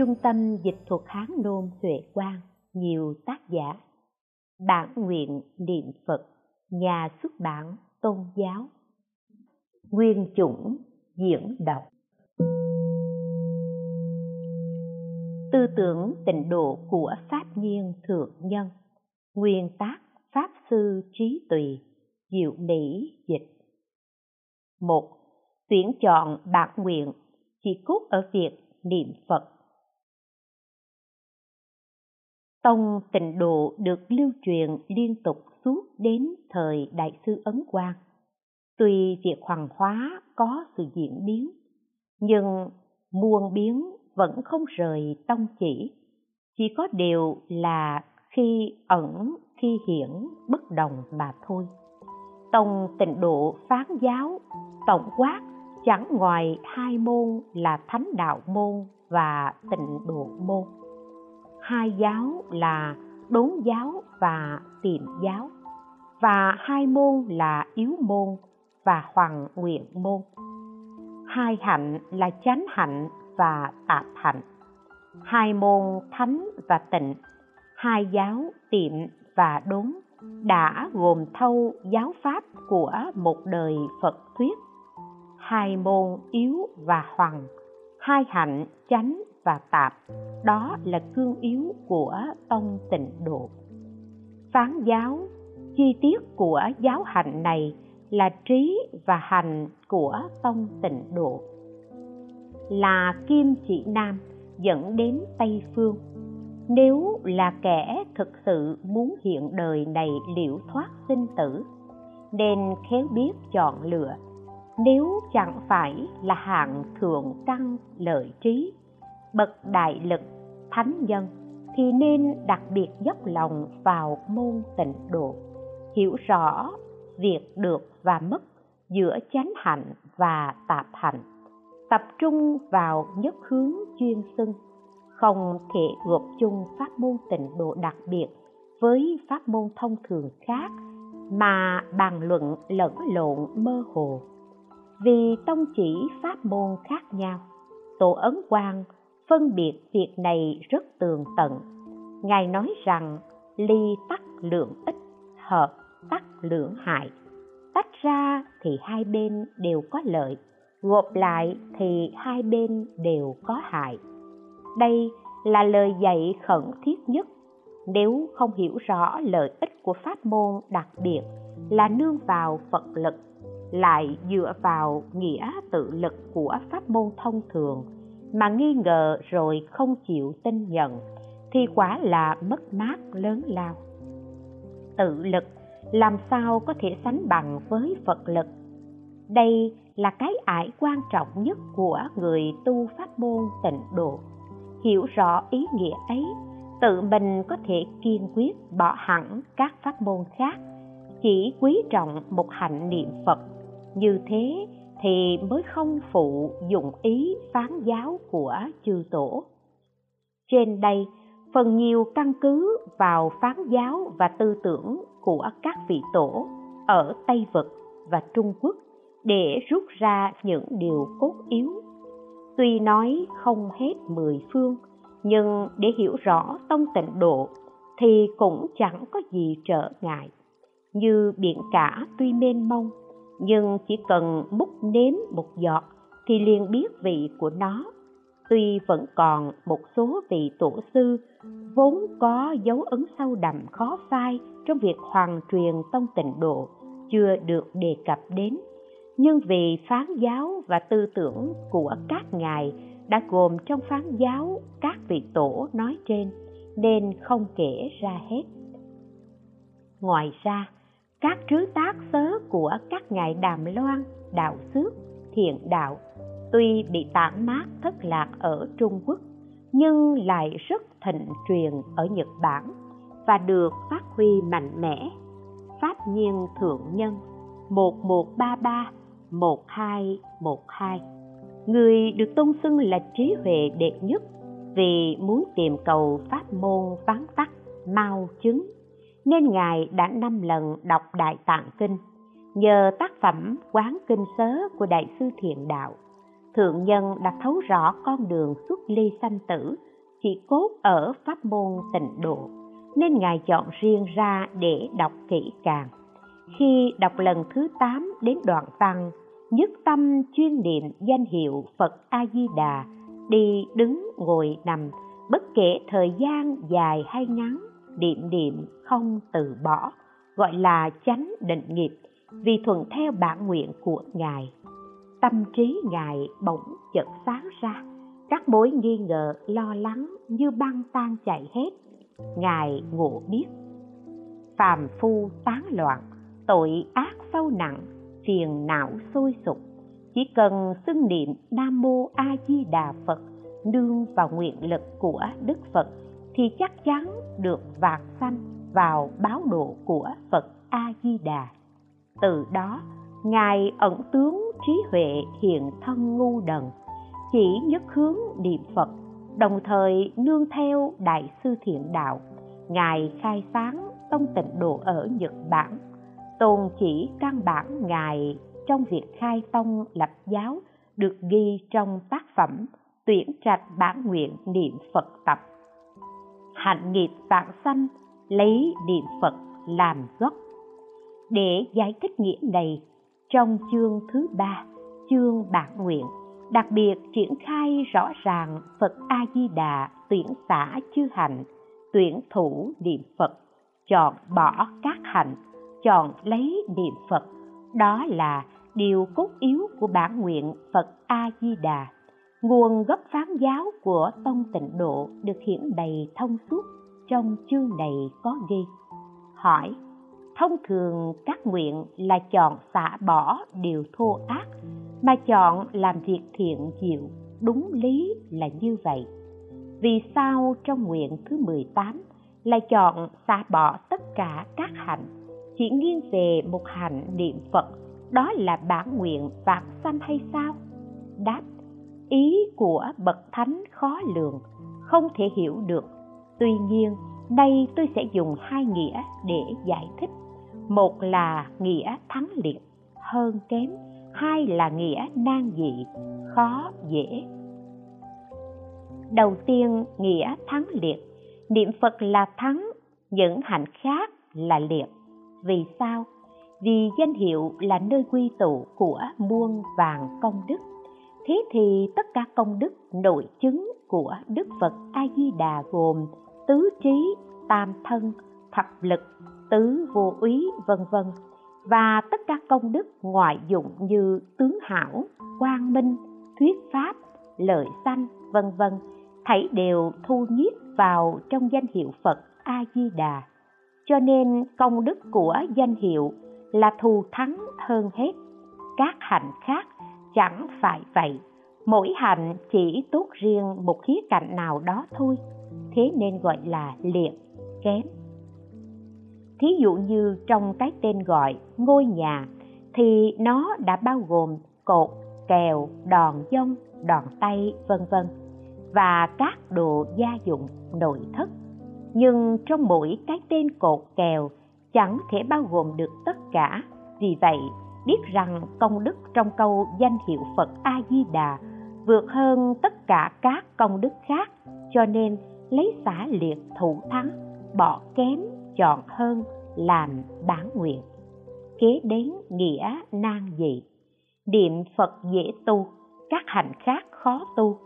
Trung tâm Dịch thuật Hán Nôm Huệ Quang, nhiều tác giả. Bản nguyện niệm Phật, nhà xuất bản tôn giáo. Nguyên chủng diễn đọc. Tư tưởng tịnh độ của Pháp Nhiên Thượng Nhân Nguyên tác Pháp Sư Trí Tùy Diệu Mỹ Dịch một Tuyển chọn bản nguyện chỉ cốt ở việc niệm Phật Tông tịnh độ được lưu truyền liên tục suốt đến thời Đại sư Ấn Quang. Tuy việc hoàng hóa có sự diễn biến, nhưng muôn biến vẫn không rời tông chỉ. Chỉ có điều là khi ẩn, khi hiển, bất đồng mà thôi. Tông tịnh độ phán giáo, tổng quát chẳng ngoài hai môn là thánh đạo môn và tịnh độ môn hai giáo là đốn giáo và tiệm giáo, và hai môn là yếu môn và hoàng nguyện môn. Hai hạnh là chánh hạnh và tạp hạnh. Hai môn thánh và tịnh, hai giáo tiệm và đốn đã gồm thâu giáo pháp của một đời phật thuyết. Hai môn yếu và hoàng hai hạnh chánh và tạp. Đó là cương yếu của tông tịnh độ. Phán giáo, chi tiết của giáo hạnh này là trí và hành của tông tịnh độ. Là kim chỉ nam dẫn đến tây phương. Nếu là kẻ thực sự muốn hiện đời này liễu thoát sinh tử, nên khéo biết chọn lựa. Nếu chẳng phải là hạng thượng căn lợi trí bậc đại lực, thánh nhân thì nên đặc biệt dốc lòng vào môn tịnh độ, hiểu rõ việc được và mất giữa chánh hạnh và tạp hạnh. Tập trung vào nhất hướng chuyên xưng, không thể gộp chung pháp môn tịnh độ đặc biệt với pháp môn thông thường khác mà bàn luận lẫn lộn mơ hồ. Vì tông chỉ pháp môn khác nhau, tổ ấn quang phân biệt việc này rất tường tận. Ngài nói rằng, ly tắc lượng ích hợp tắc lượng hại. Tách ra thì hai bên đều có lợi, gộp lại thì hai bên đều có hại. Đây là lời dạy khẩn thiết nhất. Nếu không hiểu rõ lợi ích của pháp môn đặc biệt là nương vào phật lực, lại dựa vào nghĩa tự lực của pháp môn thông thường mà nghi ngờ rồi không chịu tin nhận, thì quả là mất mát lớn lao. Tự lực, làm sao có thể sánh bằng với phật lực? Đây là cái ải quan trọng nhất của người tu pháp môn tịnh độ. Hiểu rõ ý nghĩa ấy, tự mình có thể kiên quyết bỏ hẳn các pháp môn khác, chỉ quý trọng một hạnh niệm phật. Như thế thì mới không phụ dụng ý phán giáo của chư tổ. Trên đây, phần nhiều căn cứ vào phán giáo và tư tưởng của các vị tổ ở tây vực và trung quốc để rút ra những điều cốt yếu. Tuy nói không hết mười phương, nhưng để hiểu rõ tông tịnh độ thì cũng chẳng có gì trở ngại, như biển cả tuy mênh mông nhưng chỉ cần múc nếm một giọt thì liền biết vị của nó. Tuy vẫn còn một số vị tổ sư vốn có dấu ấn sâu đậm khó phai trong việc hoàn truyền tông tịnh độ, chưa được đề cập đến, nhưng vì phán giáo và tư tưởng của các ngài đã gồm trong phán giáo các vị tổ nói trên, nên không kể ra hết. Ngoài ra các trứ tác sớ của các ngài đàm loan, đạo xước, thiện đạo, tuy bị tản mát thất lạc ở trung quốc, nhưng lại rất thịnh truyền ở nhật bản và được phát huy mạnh mẽ. Pháp nhiên thượng nhân 1133 1212 Người được tôn xưng là trí huệ đệ nhất vì muốn tìm cầu pháp môn ván tắt, mau chứng nên ngài đã năm lần đọc đại tạng kinh, nhờ tác phẩm quán kinh sớ của đại sư thiện đạo. Thượng nhân đã thấu rõ con đường xuất ly sanh tử chỉ cốt ở pháp môn tịnh độ, nên ngài chọn riêng ra để đọc kỹ càng. Khi đọc lần thứ 8 đến đoạn văn nhất tâm chuyên niệm danh hiệu phật a di đà đi đứng ngồi nằm, bất kể thời gian dài hay ngắn, niệm niệm không từ bỏ, gọi là chánh định nghiệp, vì thuận theo bản nguyện của ngài. Tâm trí ngài bỗng chợt sáng ra, các mối nghi ngờ, lo lắng như băng tan chạy hết. Ngài ngộ biết. Phàm phu tán loạn, tội ác sâu nặng, phiền não sôi sục. Chỉ cần xưng niệm nam mô a di đà phật, nương vào nguyện lực của đức phật, thì chắc chắn được vạt sanh vào báo độ của phật a di đà từ đó, ngài ẩn tướng trí huệ hiện thân ngu đần, chỉ nhất hướng niệm phật, đồng thời nương theo đại sư thiện đạo. Ngài khai sáng tông tịnh độ ở nhật bản, tôn chỉ căn bản ngài trong việc khai tông lập giáo, được ghi trong tác phẩm tuyển trạch bản nguyện niệm phật tập. Hạnh nghiệp vạn sanh lấy niệm phật làm gốc. Để giải thích nghĩa này, trong chương thứ ba, chương bản nguyện, đặc biệt triển khai rõ ràng phật a di đà tuyển xã chư hạnh tuyển thủ niệm phật, chọn bỏ các hạnh chọn lấy niệm phật. Đó là điều cốt yếu của bản nguyện phật a di đà nguồn gốc phán giáo của tông tịnh độ được hiển đầy thông suốt trong chương này có ghi. Hỏi, thông thường các nguyện là chọn xả bỏ điều thô ác, mà chọn làm việc thiện diệu, đúng lý là như vậy. Vì sao trong nguyện thứ 18 lại chọn xả bỏ tất cả các hạnh? Chỉ nghiêng về một hạnh niệm phật, đó là bản nguyện vạn sanh hay sao? Đáp, ý của bậc thánh khó lường, không thể hiểu được tuy nhiên đây tôi sẽ dùng hai nghĩa để giải thích. Một là nghĩa thắng liệt, hơn kém. Hai là nghĩa nan dị, khó, dễ. Đầu tiên, nghĩa thắng liệt. Niệm phật là thắng, những hạnh khác là liệt. Vì sao? Vì danh hiệu là nơi quy tụ của muôn vàng công đức. Thế thì tất cả công đức nội chứng của đức phật a di đà gồm tứ trí, tam thân, thập lực, tứ vô úy, vân vân. Và tất cả công đức ngoại dụng như tướng hảo, quang minh, thuyết pháp lợi sanh, vân vân, thảy đều thu nhiếp vào trong danh hiệu phật a di đà cho nên công đức của danh hiệu là thù thắng hơn hết. Các hạnh khác chẳng phải vậy. Mỗi hạnh chỉ tốt riêng một khía cạnh nào đó thôi thế nên gọi là liệt kém. Thí dụ như trong cái tên gọi ngôi nhà thì nó đã bao gồm cột, kèo, đòn dông, đòn tay, vân vân, và các đồ gia dụng nội thất. Nhưng trong mỗi cái tên cột, kèo chẳng thể bao gồm được tất cả. Vì vậy, biết rằng công đức trong câu danh hiệu phật a di đà vượt hơn tất cả các công đức khác, cho nên lấy xả liệt thủ thắng, bỏ kém chọn hơn, làm bản nguyện. Kế đến nghĩa nan dị. Niệm phật dễ tu, các hành khác khó tu,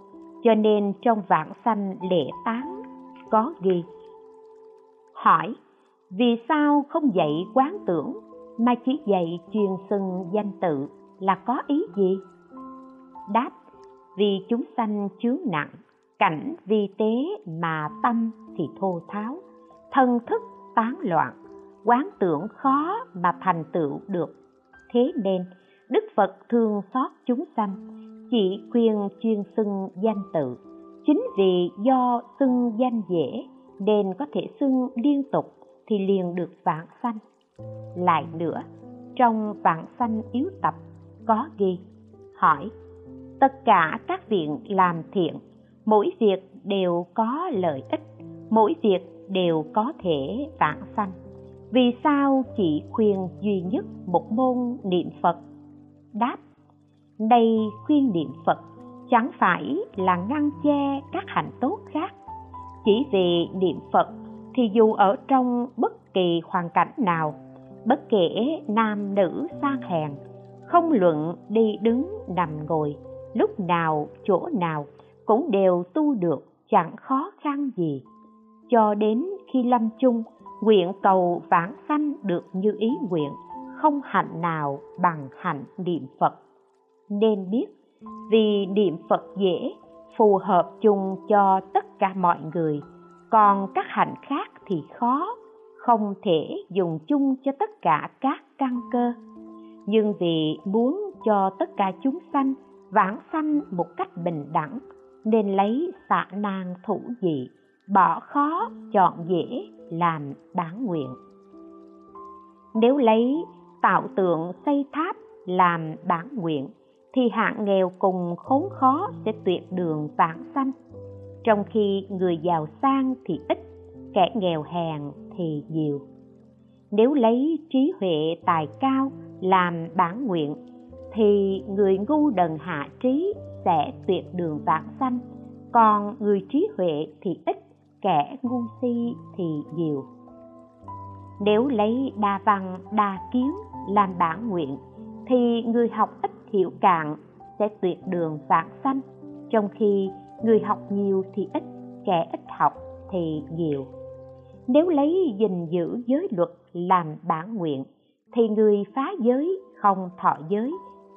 cho nên trong vạn sanh lễ tán có ghi. Hỏi, vì sao không dạy quán tưởng, mà chỉ dạy truyền xưng danh tự là có ý gì? Đáp, vì chúng sanh chướng nặng cảnh vi tế mà tâm thì thô tháo, thân thức tán loạn, quán tưởng khó mà thành tựu được. Thế nên, đức phật thương xót chúng sanh, chỉ khuyên chuyên xưng danh tự chính vì do xưng danh dễ nên có thể xưng liên tục thì liền được vãng sanh. Lại nữa, trong vãng sanh yếu tập có ghi, hỏi, tất cả các viện làm thiện mỗi việc đều có lợi ích, mỗi việc đều có thể vãng sanh. Vì sao chỉ khuyên duy nhất một môn niệm phật? Đáp, đây khuyên niệm phật chẳng phải là ngăn che các hạnh tốt khác. Chỉ vì niệm phật thì dù ở trong bất kỳ hoàn cảnh nào, bất kể nam nữ sang hèn, không luận đi đứng nằm ngồi, lúc nào chỗ nào cũng đều tu được, chẳng khó khăn gì. Cho đến khi lâm chung, nguyện cầu vãng sanh được như ý nguyện, không hạnh nào bằng hạnh niệm phật. Nên biết, vì niệm phật dễ, phù hợp chung cho tất cả mọi người, còn các hạnh khác thì khó, không thể dùng chung cho tất cả các căn cơ. Nhưng vì muốn cho tất cả chúng sanh vãng sanh một cách bình đẳng nên lấy xạ nan thủ dị bỏ khó chọn dễ làm bản nguyện. Nếu lấy tạo tượng xây tháp làm bản nguyện, thì hạng nghèo cùng khốn khó sẽ tuyệt đường vãng sanh. Trong khi người giàu sang thì ít, kẻ nghèo hèn thì nhiều. Nếu lấy trí huệ tài cao làm bản nguyện thì người ngu đần hạ trí sẽ tuyệt đường vãng sanh, còn người trí huệ thì ít, kẻ ngu si thì nhiều. Nếu lấy đa văn, đa kiến làm bản nguyện, thì người học ít hiểu cạn sẽ tuyệt đường vãng sanh, trong khi người học nhiều thì ít, kẻ ít học thì nhiều. Nếu lấy gìn giữ giới luật làm bản nguyện, thì người phá giới không thọ giới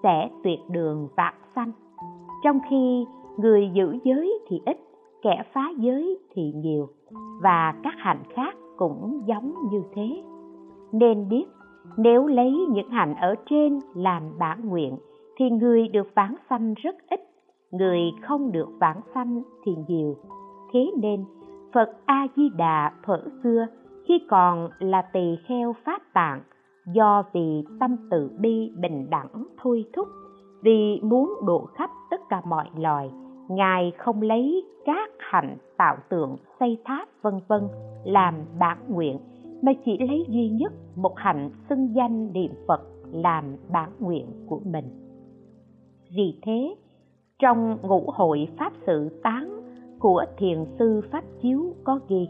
sẽ tuyệt đường vạn sanh. Trong khi người giữ giới thì ít, kẻ phá giới thì nhiều, và các hạnh khác cũng giống như thế. Nên biết, nếu lấy những hạnh ở trên làm bản nguyện, thì người được vãng sanh rất ít, người không được vãng sanh thì nhiều. Thế nên, phật a di đà thuở xưa, khi còn là tỳ kheo pháp tạng do vì tâm từ bi bình đẳng thôi thúc, vì muốn độ khắp tất cả mọi loài, ngài không lấy các hạnh tạo tượng, xây tháp, vân vân, làm bản nguyện, mà chỉ lấy duy nhất một hạnh xưng danh niệm phật, làm bản nguyện của mình. Vì thế, trong ngũ hội pháp sự tán của thiền sư pháp chiếu có ghi,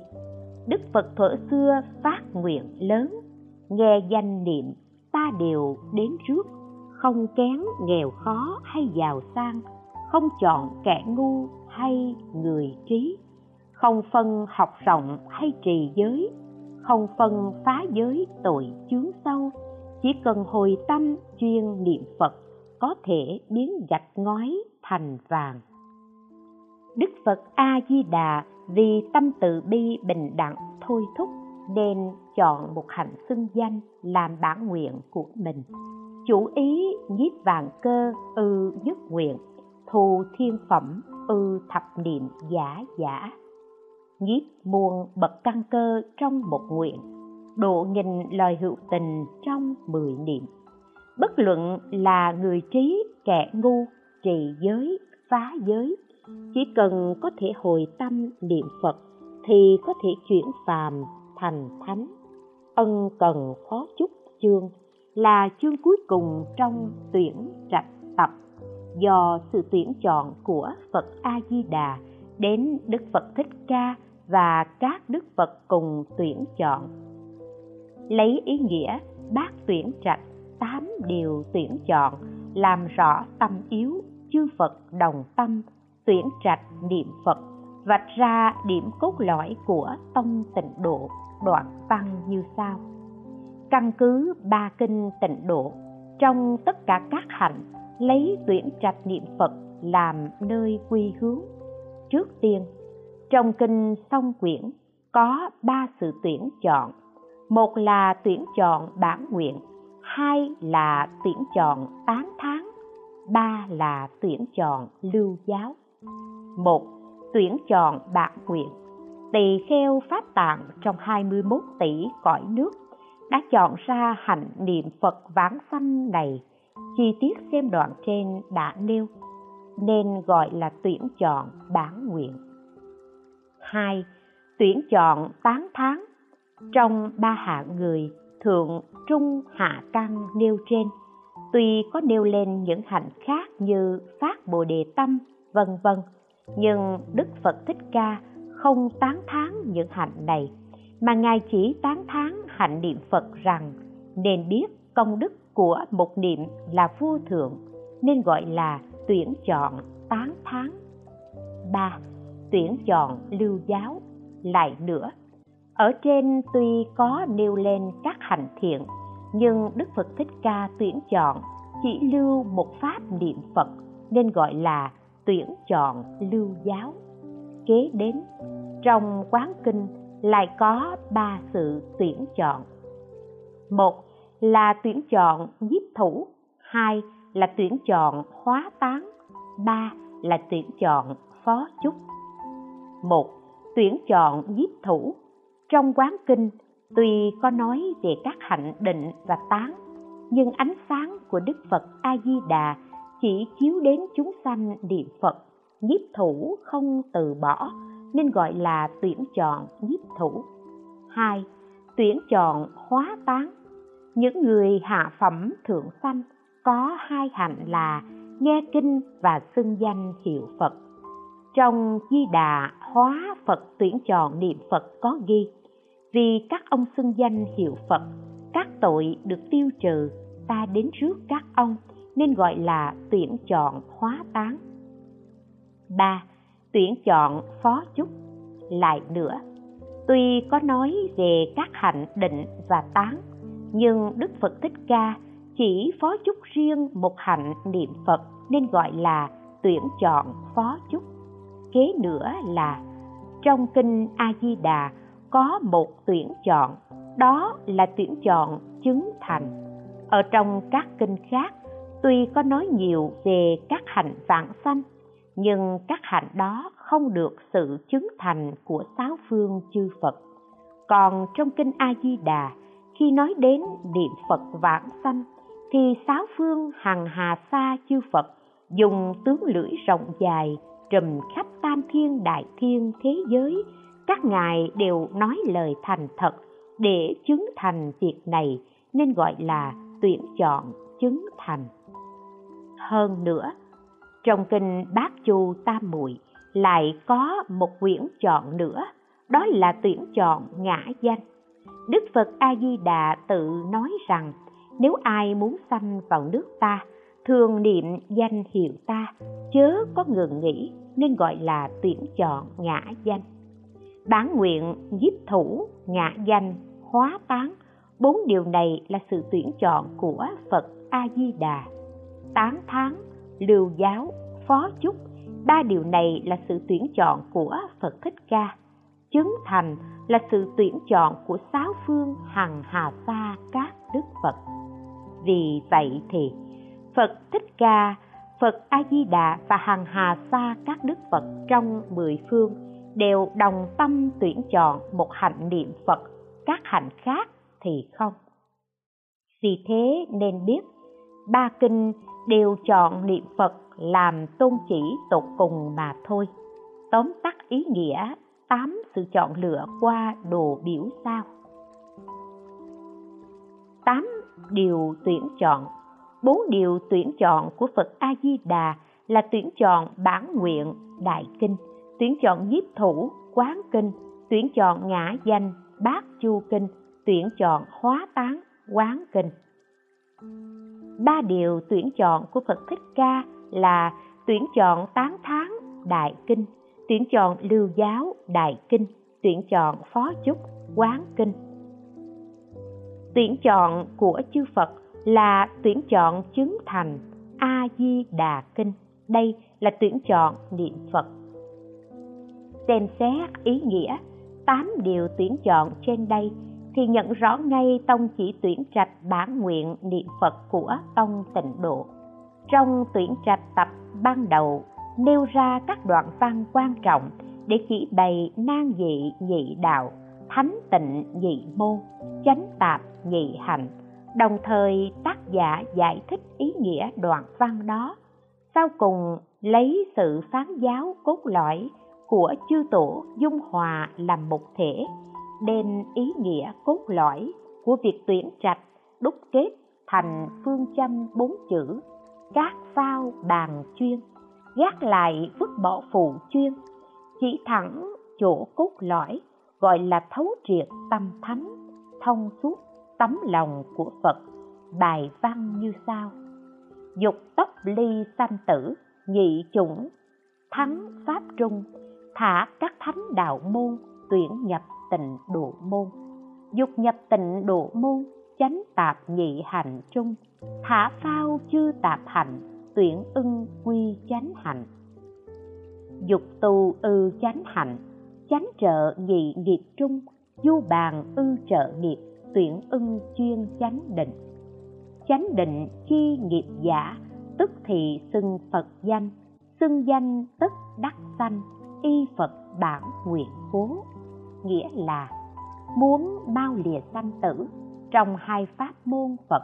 đức phật thuở xưa phát nguyện lớn nghe danh niệm, ta đều đến trước. Không kén nghèo khó hay giàu sang. Không chọn kẻ ngu hay người trí. Không phân học rộng hay trì giới. Không phân phá giới tội chướng sâu. Chỉ cần hồi tâm chuyên niệm phật, có thể biến gạch ngói thành vàng. Đức phật a di đà vì tâm từ bi bình đẳng thôi thúc nên chọn một hạnh xưng danh làm bản nguyện của mình. Chủ ý nhiếp vàng cơ ư nhất nguyện, thù thiên phẩm ư thập niệm giả giả. Nhiếp muôn bậc căn cơ trong một nguyện, độ nghìn lời hữu tình trong mười niệm. Bất luận là người trí, kẻ ngu, trì giới, phá giới, chỉ cần có thể hồi tâm niệm phật thì có thể chuyển phàm thành thánh. Ân cần phó chúc chương là chương cuối cùng trong tuyển trạch tập. Do sự tuyển chọn của phật a di đà đến đức phật thích ca và các đức phật cùng tuyển chọn. Lấy ý nghĩa bác tuyển trạch, tám điều tuyển chọn, làm rõ tâm yếu, chư phật đồng tâm, tuyển trạch niệm phật, vạch ra điểm cốt lõi của tông tịnh độ đoạn văn như sau. Căn cứ ba kinh tịnh độ, trong tất cả các hạnh, lấy tuyển trạch niệm phật làm nơi quy hướng. Trước tiên, trong kinh song quyển có ba sự tuyển chọn. Một là tuyển chọn bản nguyện, hai là tuyển chọn tán tháng ba là tuyển chọn lưu giáo. Một, tuyển chọn bản nguyện tỳ kheo pháp tạng trong 21 tỷ cõi nước, đã chọn ra hạnh niệm Phật vãng sanh này. Chi tiết xem đoạn trên đã nêu, nên gọi là tuyển chọn bản nguyện. Hai, tuyển chọn tán tháng trong ba hạng người, thượng, trung, hạ căn nêu trên, tuy có nêu lên những hạnh khác như phát bồ đề tâm, vân vân, nhưng đức phật thích ca không tán thán những hạnh này, mà ngài chỉ tán thán hạnh niệm phật rằng, nên biết công đức của một niệm là vô thượng, nên gọi là tuyển chọn tán thán. Ba, tuyển chọn lưu giáo. Lại nữa, ở trên tuy có nêu lên các hạnh thiện, nhưng đức phật thích ca tuyển chọn chỉ lưu một pháp niệm phật, nên gọi là tuyển chọn lưu giáo kế đến. Trong quán kinh lại có ba sự tuyển chọn. Một là tuyển chọn nhiếp thủ, hai là tuyển chọn hóa tán ba là tuyển chọn phó chúc. Một, tuyển chọn nhiếp thủ. Trong quán kinh, tuy có nói về các hạnh định và tán nhưng ánh sáng của đức phật a di đà chỉ chiếu đến chúng sanh niệm phật nhiếp thủ không từ bỏ, nên gọi là tuyển chọn nhiếp thủ. Hai, tuyển chọn hóa tán những người hạ phẩm thượng sanh có hai hạnh là nghe kinh và xưng danh hiệu phật. Trong di đà, hóa phật tuyển chọn niệm phật có ghi, vì các ông xưng danh hiệu phật, các tội được tiêu trừ, ta đến trước các ông, nên gọi là tuyển chọn hóa tán ba, tuyển chọn phó chúc. Lại nữa, tuy có nói về các hạnh định và tán, nhưng đức phật thích ca chỉ phó chúc riêng một hạnh niệm phật nên gọi là tuyển chọn phó chúc. Kế nữa là trong kinh a di đà có một tuyển chọn, đó là tuyển chọn chứng thành. Ở trong các kinh khác, tuy có nói nhiều về các hạnh vạn sanh nhưng các hạnh đó không được sự chứng thành của sáu phương chư phật. Còn trong kinh a di đà khi nói đến niệm phật vãng sanh, thì sáu phương hằng hà sa chư phật dùng tướng lưỡi rộng dài trùm khắp tam thiên đại thiên thế giới. Các ngài đều nói lời thành thật để chứng thành việc này, nên gọi là tuyển chọn chứng thành. Hơn nữa trong kinh bát chu tam muội lại có một quyển chọn nữa, đó là tuyển chọn ngã danh. Đức phật a di đà tự nói rằng, nếu ai muốn sanh vào nước ta, thường niệm danh hiệu ta, chớ có ngừng nghỉ, nên gọi là tuyển chọn ngã danh. Bán nguyện giết thủ ngã danh hóa tán, bốn điều này là sự tuyển chọn của phật a di đà tán tháng lưu giáo, phó chúc. Ba điều này là sự tuyển chọn của phật thích ca. Chứng thành là sự tuyển chọn của sáu phương hằng hà sa các đức phật. Vì vậy thì, phật thích ca, phật a di đà và hằng hà sa các đức phật trong mười phương đều đồng tâm tuyển chọn một hạnh niệm phật, các hạnh khác thì không. Vì thế nên biết ba kinh đều chọn niệm phật làm tôn chỉ tột cùng mà thôi. Tóm tắt ý nghĩa, tám sự chọn lựa qua đồ biểu sao. Tám điều tuyển chọn. Bốn điều tuyển chọn của phật a di đà là tuyển chọn bản nguyện, đại kinh, tuyển chọn nhiếp thủ, quán kinh, tuyển chọn ngã danh, bát chu kinh, tuyển chọn hóa tán quán kinh ba điều tuyển chọn của phật thích ca là tuyển chọn tán tháng đại kinh. Tuyển chọn lưu giáo, đại kinh. Tuyển chọn phó chúc, quán kinh. Tuyển chọn của chư phật là tuyển chọn chứng thành a di đà kinh. Đây là tuyển chọn niệm phật. Xem xét ý nghĩa, tám điều tuyển chọn trên đây thì nhận rõ ngay tông chỉ tuyển trạch bản nguyện niệm phật của tông tịnh độ. Trong tuyển trạch tập ban đầu, nêu ra các đoạn văn quan trọng để chỉ bày nan dị, nhị đạo, thánh tịnh, nhị môn, chánh tạp, nhị hành, đồng thời tác giả giải thích ý nghĩa đoạn văn đó, sau cùng lấy sự phán giáo cốt lõi của chư tổ dung hòa làm một thể đem ý nghĩa cốt lõi của việc tuyển trạch, đúc kết thành phương châm bốn chữ, các phao bàn chuyên, gác lại vứt bỏ phụ chuyên, chỉ thẳng chỗ cốt lõi, gọi là thấu triệt tâm thánh, thông suốt tấm lòng của phật, bài văn như sau. Dục tốc ly sanh tử, nhị chủng, thắng pháp trung, thả các thánh đạo môn tuyển nhập tịnh độ môn dục nhập tịnh độ môn chánh tạp nhị hành trung thả phao chư tạp hành tuyển ưng quy chánh hạnh. Dục tu ư chánh hạnh, chánh trợ nhị nghiệp trung du bàn ư trợ nghiệp, tuyển ưng chuyên chánh định. Chánh định chi nghiệp giả, tức thị xưng phật danh. Xưng danh tức đắc sanh, y phật bản nguyện cố nghĩa là muốn bao lìa sanh tử trong hai pháp môn phật,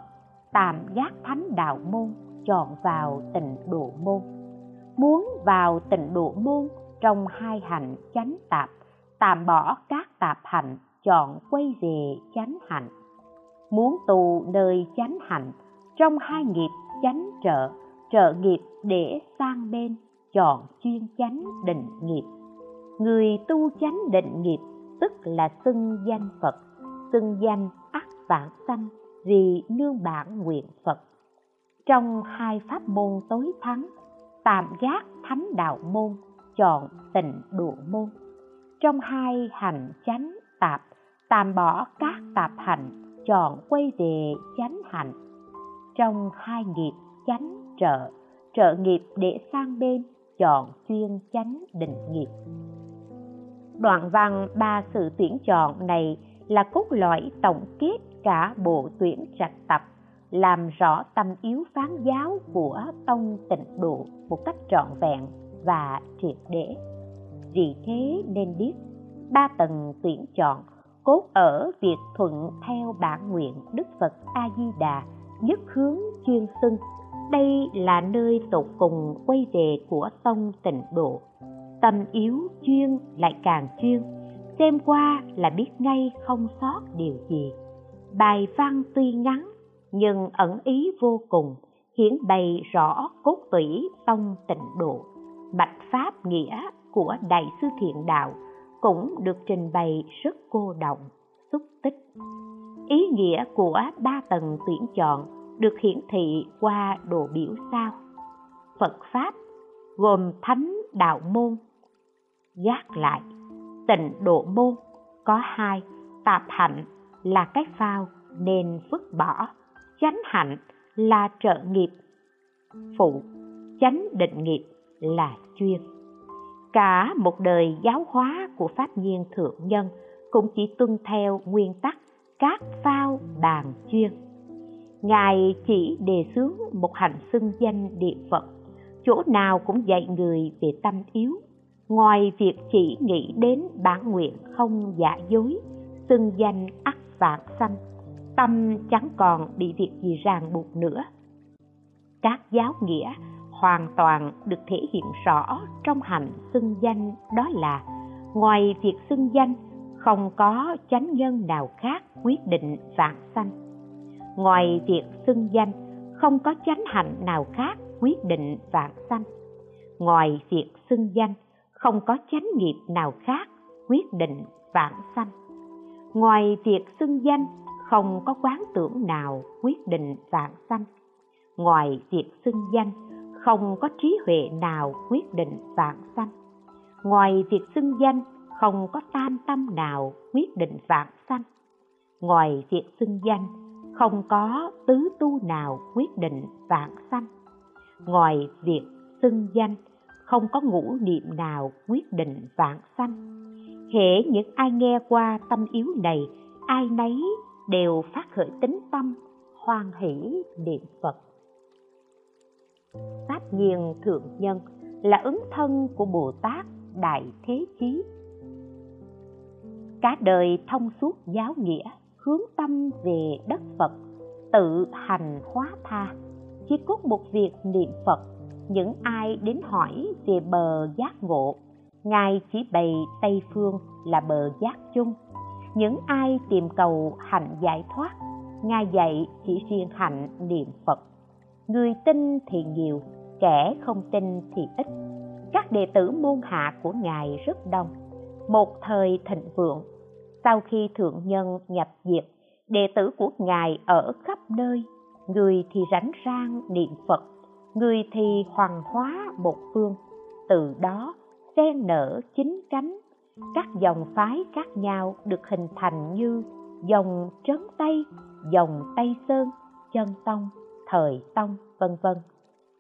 tạm giác thánh đạo môn, chọn vào tịnh độ môn. Muốn vào tịnh độ môn trong hai hạnh chánh tạp, tạm bỏ các tạp hạnh, chọn quay về chánh hạnh. Muốn tù nơi chánh hạnh, trong hai nghiệp chánh trợ trợ nghiệp để sang bên, chọn chuyên chánh định nghiệp. Người tu chánh định nghiệp tức là xưng danh phật, xưng danh ắt vãng sanh, vì nương bản nguyện phật. Trong hai pháp môn tối thắng, tạm gác thánh đạo môn, chọn tịnh độ môn. Trong hai hành chánh tạp, tạm bỏ các tạp hành, chọn quay về chánh hạnh. Trong hai nghiệp chánh trợ trợ nghiệp để sang bên, chọn chuyên chánh định nghiệp đoạn văn ba sự tuyển chọn này là cốt lõi tổng kết cả bộ tuyển trạch tập, làm rõ tâm yếu phán giáo của tông tịnh độ một cách trọn vẹn và triệt để. Vì thế nên biết, ba tầng tuyển chọn cốt ở việc thuận theo bản nguyện đức phật a di đà nhất hướng chuyên xưng. Đây là nơi tột cùng quay về của tông tịnh độ tâm yếu chuyên lại càng chuyên, xem qua là biết ngay không sót điều gì. Bài văn tuy ngắn, nhưng ẩn ý vô cùng, hiển bày rõ cốt tủy tông tịnh độ. Bạch pháp nghĩa của đại sư thiện đạo cũng được trình bày rất cô động, xúc tích. Ý nghĩa của ba tầng tuyển chọn được hiển thị qua đồ biểu sao. Phật pháp gồm thánh đạo môn gác lại. Tịnh độ môn, có hai. Tạp hạnh là cái phao nên vứt bỏ. Chánh hạnh là trợ nghiệp. Phụ, chánh định nghiệp là chuyên. Cả một đời giáo hóa của pháp nhiên thượng nhân cũng chỉ tuân theo nguyên tắc các phao bàn chuyên. Ngài chỉ đề xướng một hành xưng danh địa phật. Chỗ nào cũng dạy người về tâm yếu ngoài việc chỉ nghĩ đến bản nguyện không giả dối, xưng danh ắt vạn sanh, tâm chẳng còn bị việc gì ràng buộc nữa. Các giáo nghĩa hoàn toàn được thể hiện rõ trong hành xưng danh đó là, ngoài việc xưng danh, không có chánh nhân nào khác quyết định vạn sanh. Ngoài việc xưng danh, không có chánh hạnh nào khác quyết định vạn sanh. Ngoài việc xưng danh không có chánh nghiệp nào khác, quyết định vạn sanh. Ngoài việc xưng danh, không có quán tưởng nào quyết định vạn sanh. Ngoài việc xưng danh, không có trí huệ nào quyết định vạn sanh. Ngoài việc xưng danh, không có tam tâm nào quyết định vạn sanh. Ngoài việc xưng danh, không có tứ tu nào quyết định vạn sanh. Ngoài việc xưng danh không có ngũ niệm nào quyết định vạn sanh. Hễ những ai nghe qua tâm yếu này, ai nấy đều phát khởi tính tâm, hoan hỷ niệm phật. Pháp nhiên thượng nhân là ứng thân của bồ tát đại thế chí. Cả đời thông suốt giáo nghĩa, hướng tâm về đất phật, tự hành hóa tha. Chỉ cốt một việc niệm phật những ai đến hỏi về bờ giác ngộ, ngài chỉ bày tây phương là bờ giác chung. Những ai tìm cầu hạnh giải thoát, ngài dạy chỉ riêng hạnh niệm phật. Người tin thì nhiều, kẻ không tin thì ít. Các đệ tử môn hạ của ngài rất đông. Một thời thịnh vượng, sau khi thượng nhân nhập diệt, đệ tử của ngài ở khắp nơi, người thì rảnh rang niệm phật người thì hoàng hóa một phương, từ đó xen nở chín cánh. Các dòng phái khác nhau được hình thành như dòng trấn tây, dòng tây sơn, chân tông, thời tông, vân vân.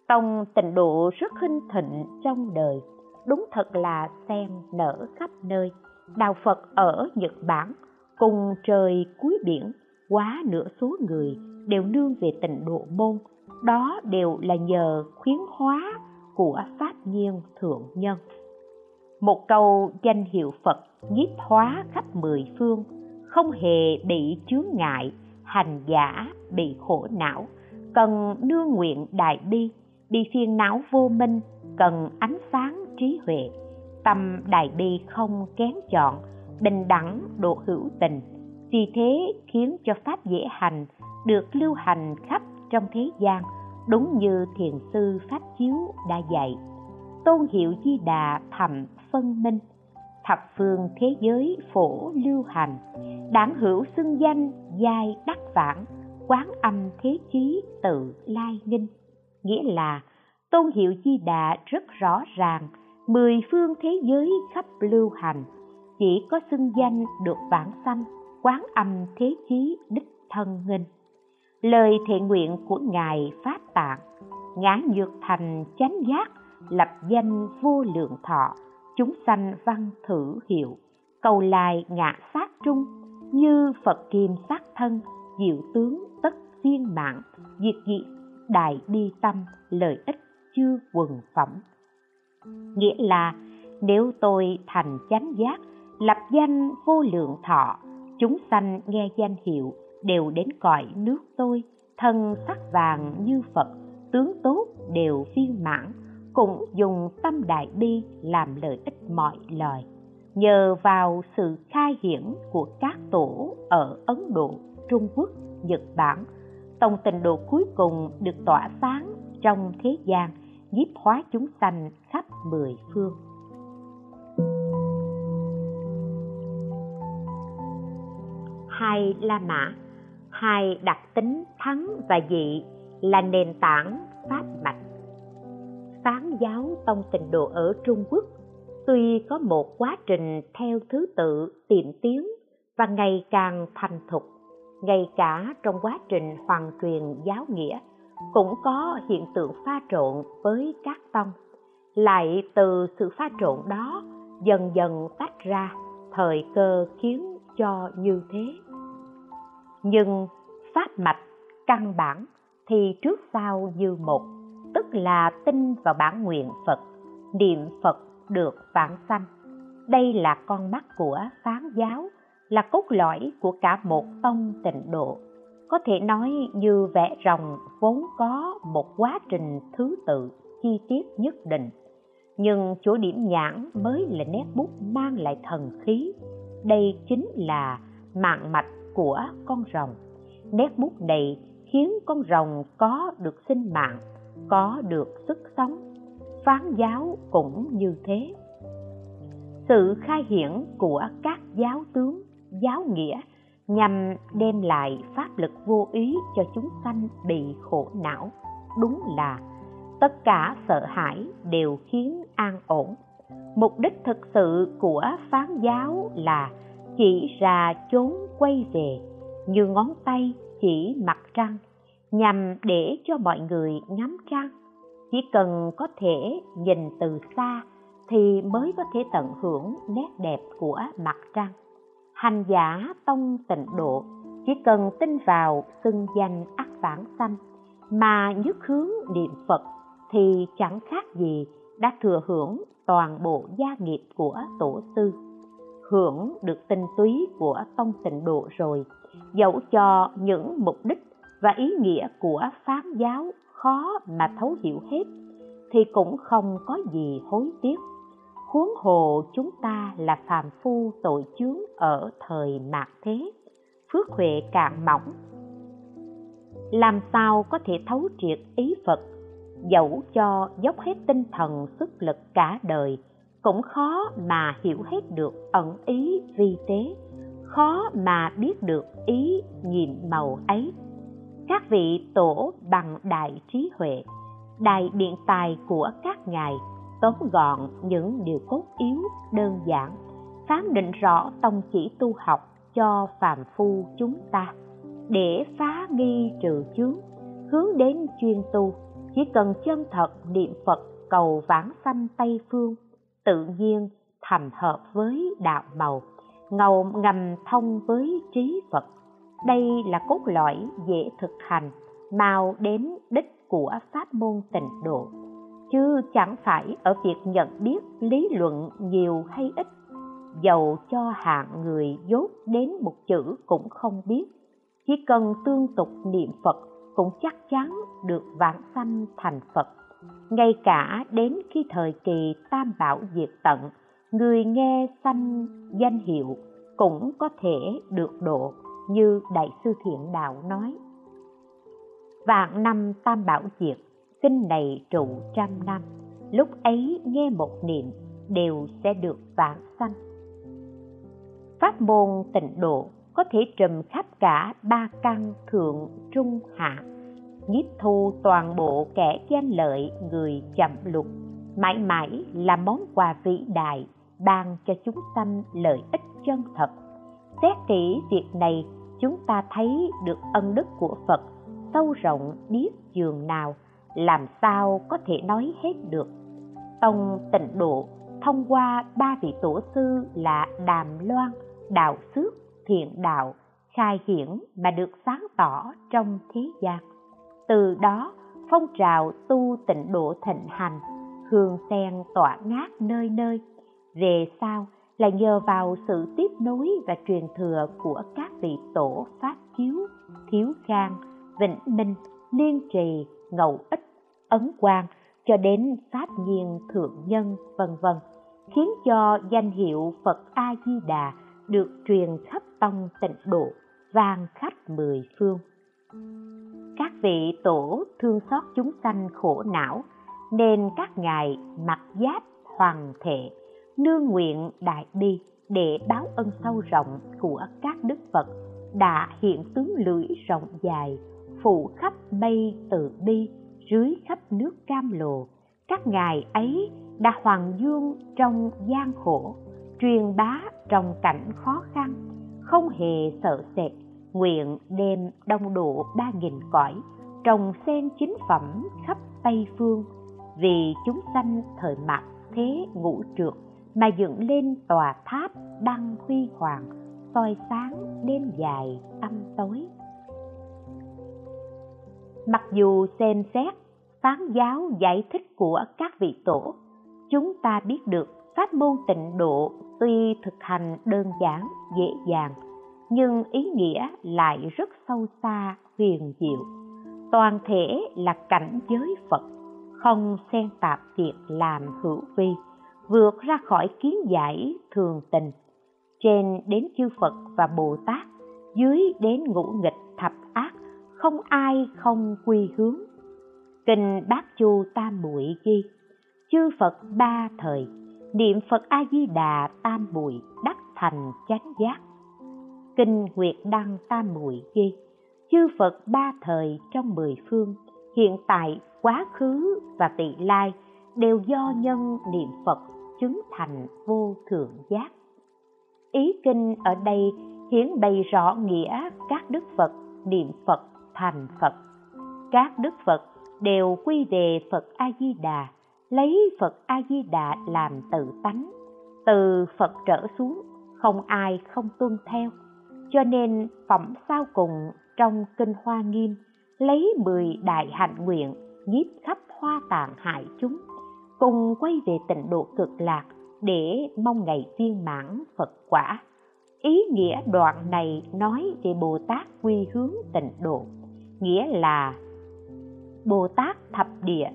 Tông tịnh độ rất hinh thịnh trong đời, đúng thật là sen nở khắp nơi. Đạo phật ở nhật bản, cùng trời cuối biển, quá nửa số người đều nương về tịnh độ môn đó đều là nhờ khuyến hóa của pháp nhiên thượng nhân. Một câu danh hiệu phật nhiếp hóa khắp mười phương, không hề bị chướng ngại, hành giả bị khổ não. Cần nương nguyện đại bi bị phiền não vô minh, cần ánh sáng trí huệ. Tâm đại bi không kén chọn, bình đẳng độ hữu tình. Vì thế khiến cho pháp dễ hành, được lưu hành khắp trong thế gian, đúng như thiền sư pháp chiếu đã dạy. Tôn hiệu di đà thầm phân minh, thập phương thế giới phổ lưu hành, đảng hữu xưng danh giai đắc vãng, quán âm thế chí tự lai ninh. Nghĩa là, tôn hiệu di đà rất rõ ràng, mười phương thế giới khắp lưu hành, chỉ có xưng danh được vãng sanh, quán âm thế chí đích thân nghinh lời thiện nguyện của ngài phát tạng ngã nhược thành chánh giác, lập danh vô lượng thọ, chúng sanh văn thử hiệu, cầu lai ngã sát trung, như phật kim sát thân, diệu tướng tất viên mạng, diệt dị, đại bi tâm, lợi ích chưa quần phẩm. Nghĩa là, nếu tôi thành chánh giác, lập danh vô lượng thọ, chúng sanh nghe danh hiệu đều đến cõi nước tôi. Thân sắc vàng như phật, tướng tốt đều viên mãn, cũng dùng tâm đại bi làm lợi ích mọi lời nhờ vào sự khai hiển của các tổ ở ấn độ, trung quốc, nhật bản tông tịnh độ cuối cùng được tỏa sáng trong thế gian, nhiếp hóa chúng sanh khắp mười phương. Hai la mã hai đặc tính thắng và dị là nền tảng pháp mạch. Phán giáo tông tịnh độ ở trung quốc tuy có một quá trình theo thứ tự tiệm tiến và ngày càng thành thục, ngay cả trong quá trình hoàn truyền giáo nghĩa cũng có hiện tượng pha trộn với các tông. Lại từ sự pha trộn đó dần dần tách ra thời cơ khiến cho như thế nhưng pháp mạch, căn bản thì trước sau như một, tức là tin vào bản nguyện phật, niệm phật được vãng sanh. Đây là con mắt của phán giáo, là cốt lõi của cả một tông tịnh độ. Có thể nói như vẽ rồng vốn có một quá trình thứ tự chi tiết nhất định. Nhưng chỗ điểm nhãn mới là nét bút mang lại thần khí. Đây chính là mạng mạch của con rồng. Nét bút này khiến con rồng có được sinh mạng, có được sức sống. Phán giáo cũng như thế. Sự khai hiển của các giáo tướng, giáo nghĩa nhằm đem lại pháp lực vô ý cho chúng sanh bị khổ não. Đúng là tất cả sợ hãi đều khiến an ổn. Mục đích thực sự của phán giáo là chỉ ra chốn quay về, như ngón tay chỉ mặt trăng nhằm để cho mọi người ngắm trăng. Chỉ cần có thể nhìn từ xa thì mới có thể tận hưởng nét đẹp của mặt trăng. Hành giả tông tịnh độ, chỉ cần tin vào xưng danh ắt vãng sanh mà nhất hướng niệm phật thì chẳng khác gì đã thừa hưởng toàn bộ gia nghiệp của tổ sư hưởng được tinh túy của tông tịnh độ rồi, dẫu cho những mục đích và ý nghĩa của phán giáo khó mà thấu hiểu hết, thì cũng không có gì hối tiếc. Huống hồ chúng ta là phàm phu tội chướng ở thời mạt thế, phước huệ cạn mỏng. Làm sao có thể thấu triệt ý phật, dẫu cho dốc hết tinh thần sức lực cả đời cũng khó mà hiểu hết được ẩn ý vi tế. Khó mà biết được ý nhiệm màu ấy. Các vị tổ bằng đại trí huệ, đại biện tài của các ngài, tóm gọn những điều cốt yếu, đơn giản, phán định rõ tông chỉ tu học cho phàm phu chúng ta. Để phá nghi trừ chướng, hướng đến chuyên tu, chỉ cần chân thật niệm phật cầu vãng sanh tây phương tự nhiên thành hợp với đạo màu, ngầu ngầm thông với trí phật. Đây là cốt lõi dễ thực hành, mau đến đích của pháp môn tịnh độ. Chứ chẳng phải ở việc nhận biết lý luận nhiều hay ít, dầu cho hạng người dốt đến một chữ cũng không biết. Chỉ cần tương tục niệm phật cũng chắc chắn được vãng sanh thành phật ngay cả đến khi thời kỳ tam bảo diệt tận, người nghe sanh danh hiệu cũng có thể được độ như đại sư thiện đạo nói. Vạn năm tam bảo diệt kinh này trụ trăm năm, lúc ấy nghe một niệm đều sẽ được vãng sanh. Pháp môn tịnh độ có thể trùm khắp cả ba căn thượng trung hạ nhiếp thu toàn bộ kẻ gian lợi người chậm lục. Mãi mãi là món quà vĩ đại, ban cho chúng sanh lợi ích chân thật. Xét kỹ việc này, chúng ta thấy được ân đức của phật sâu rộng biết giường nào, làm sao có thể nói hết được. Tông tịnh độ, thông qua ba vị tổ sư là đàm loan, đạo xước, thiện đạo, khai hiển mà được sáng tỏ trong thế gian từ đó, phong trào tu tịnh độ thịnh hành, hương sen tỏa ngát nơi nơi. Về sau là nhờ vào sự tiếp nối và truyền thừa của các vị tổ pháp chiếu, thiếu khang, vĩnh minh, liên trì, ngậu ích, ấn quang, cho đến pháp nhiên, thượng nhân, vân vân, khiến cho danh hiệu phật a di đà được truyền khắp tông tịnh độ, vang khắp mười phương các vị tổ thương xót chúng sanh khổ não, nên các ngài mặc giáp hoàng thể nương nguyện đại bi để báo ân sâu rộng của các đức phật, đã hiện tướng lưỡi rộng dài phủ khắp mây từ bi, dưới khắp nước cam lồ các ngài ấy đã hoàng dương trong gian khổ, truyền bá trong cảnh khó khăn, không hề sợ sệt nguyện đem đông đủ ba nghìn cõi trồng sen chính phẩm khắp tây phương. Vì chúng sanh thời mặt thế ngũ trượt mà dựng lên tòa tháp đăng huy hoàng, soi sáng đêm dài âm tối. Mặc dù xem xét, phán giáo giải thích của các vị tổ, chúng ta biết được pháp môn tịnh độ tuy thực hành đơn giản, dễ dàng nhưng ý nghĩa lại rất sâu xa, huyền diệu. Toàn thể là cảnh giới phật, không xen tạp việc làm hữu vi, vượt ra khỏi kiến giải thường tình. Trên đến chư phật và bồ tát, dưới đến ngũ nghịch thập ác, không ai không quy hướng. Kinh bát chu tam muội ghi, chư phật ba thời, niệm phật a di đà tam muội đắc thành chánh giác kinh nguyệt đăng tam muội ghi. Chư phật ba thời trong mười phương, hiện tại quá khứ và tỳ lai đều do nhân niệm phật chứng thành vô thượng giác. Ý kinh ở đây hiển bày rõ nghĩa các đức phật niệm phật thành phật. Các đức phật đều quy về phật a di đà lấy phật a di đà làm tự tánh. Từ phật trở xuống, không ai không tuân theo cho nên phẩm sau cùng trong kinh hoa nghiêm lấy mười đại hạnh nguyện nhiếp khắp hoa tạng hại chúng, cùng quay về tịnh độ cực lạc để mong ngày viên mãn phật quả. Ý nghĩa đoạn này nói về bồ tát quy hướng tịnh độ, nghĩa là bồ tát thập địa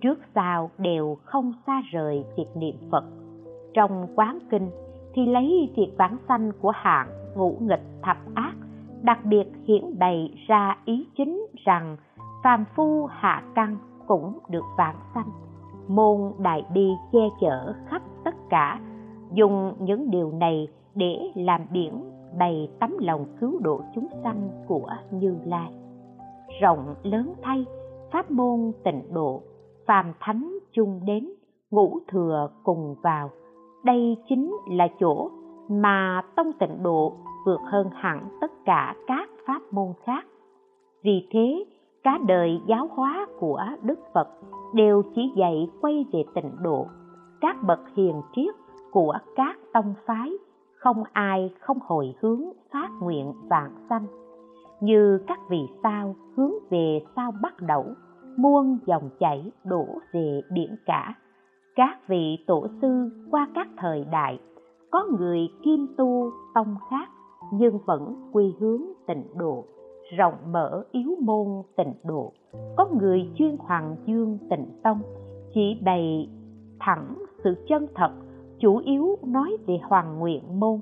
trước sau đều không xa rời việc niệm phật. Trong quán kinh thì lấy việc vãng sanh của hạng ngũ nghịch thập ác, đặc biệt hiển bày ra ý chính rằng phàm phu hạ căn cũng được vãng sanh. Môn đại bi che chở khắp tất cả, dùng những điều này để làm biển bày tấm lòng cứu độ chúng sanh của như lai. Rộng lớn thay, pháp môn tịnh độ, phàm thánh chung đến, ngũ thừa cùng vào. Đây chính là chỗ mà tông tịnh độ vượt hơn hẳn tất cả các pháp môn khác. Vì thế, cả đời giáo hóa của đức phật đều chỉ dạy quay về tịnh độ. Các bậc hiền triết của các tông phái không ai không hồi hướng phát nguyện vạn sanh, như các vì sao hướng về sao bắt đầu, muôn dòng chảy đổ về biển cả. Các vị tổ sư qua các thời đại có người kim tu tông khác, nhưng vẫn quy hướng tịnh độ, rộng mở yếu môn tịnh độ. Có người chuyên hoàng dương tịnh tông, chỉ bày thẳng sự chân thật, chủ yếu nói về hoàng nguyện môn.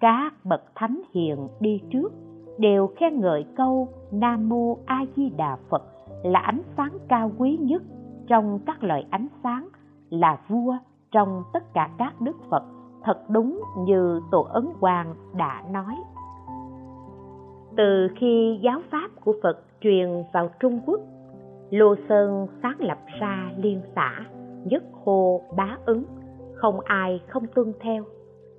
Các bậc thánh hiền đi trước, đều khen ngợi câu nam mô a di đà phật là ánh sáng cao quý nhất trong các loại ánh sáng, là vua trong tất cả các đức phật thật đúng như tổ ấn quang đã nói. Từ khi giáo pháp của phật truyền vào trung quốc, lô sơn sáng lập ra liên xã nhất hô bá ứng, không ai không tuân theo,